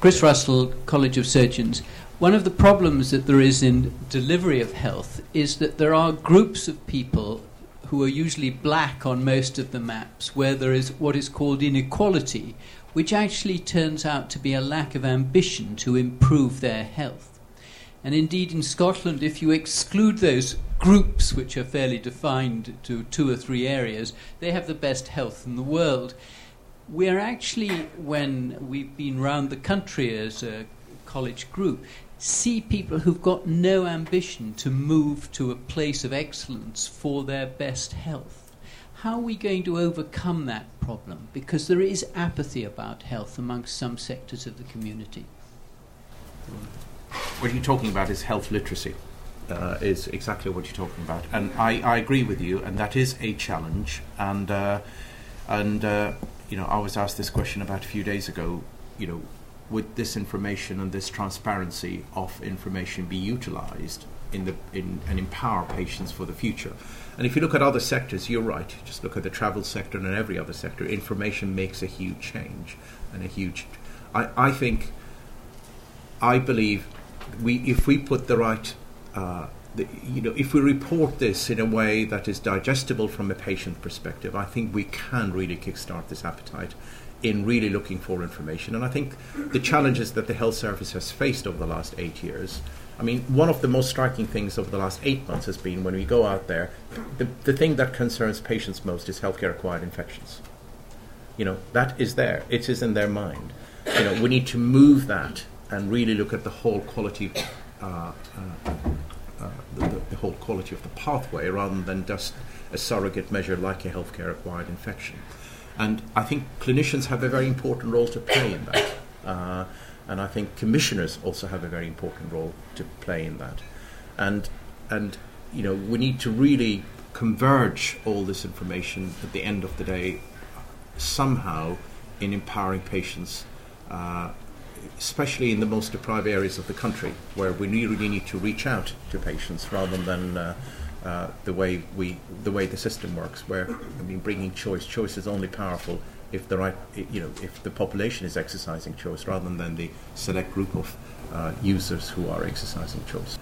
Chris Russell, College of Surgeons. One of the problems that there is in delivery of health is that there are groups of people who are usually black on most of the maps where there is what is called inequality, which actually turns out to be a lack of ambition to improve their health. And indeed, in Scotland, if you exclude those groups, which are fairly defined to two or three areas, they have the best health in the world. We're actually, when we've been round the country as a college group, see people who've got no ambition to move to a place of excellence for their best health. How are we going to overcome that problem? Because there is apathy about health amongst some sectors of the community. What you're talking about is health literacy, uh, is exactly what you're talking about. And I, I agree with you, and that is a challenge. And, uh, and uh, you know, I was asked this question about a few days ago, you know, would this information and this transparency of information be utilized in the in and empower patients for the future? And if you look at other sectors, you're right. Just look at the travel sector and every other sector. Information makes a huge change and a huge. I, I think. I believe we if we put the right. Uh, the, you know, if we report this in a way that is digestible from a patient perspective, I think we can really kickstart this appetite in really looking for information. And I think the challenges that the health service has faced over the last eight years. I mean, one of the most striking things over the last eight months has been when we go out there, the, the thing that concerns patients most is healthcare acquired infections. You know, that is there, it is in their mind. You know, we need to move that and really look at the whole quality, uh, uh, uh, the, the, whole quality of the pathway rather than just a surrogate measure like a healthcare acquired infection. And I think clinicians have a very important role to play in that. Uh, and I think commissioners also have a very important role to play in that. And, and you know, we need to really converge all this information at the end of the day somehow in empowering patients, uh, especially in the most deprived areas of the country, where we really need to reach out to patients rather than uh, uh, the way we the way the system works. Where I mean, bringing choice, choice is only powerful if the right you know if the population is exercising choice rather than the select group of uh, users who are exercising choice.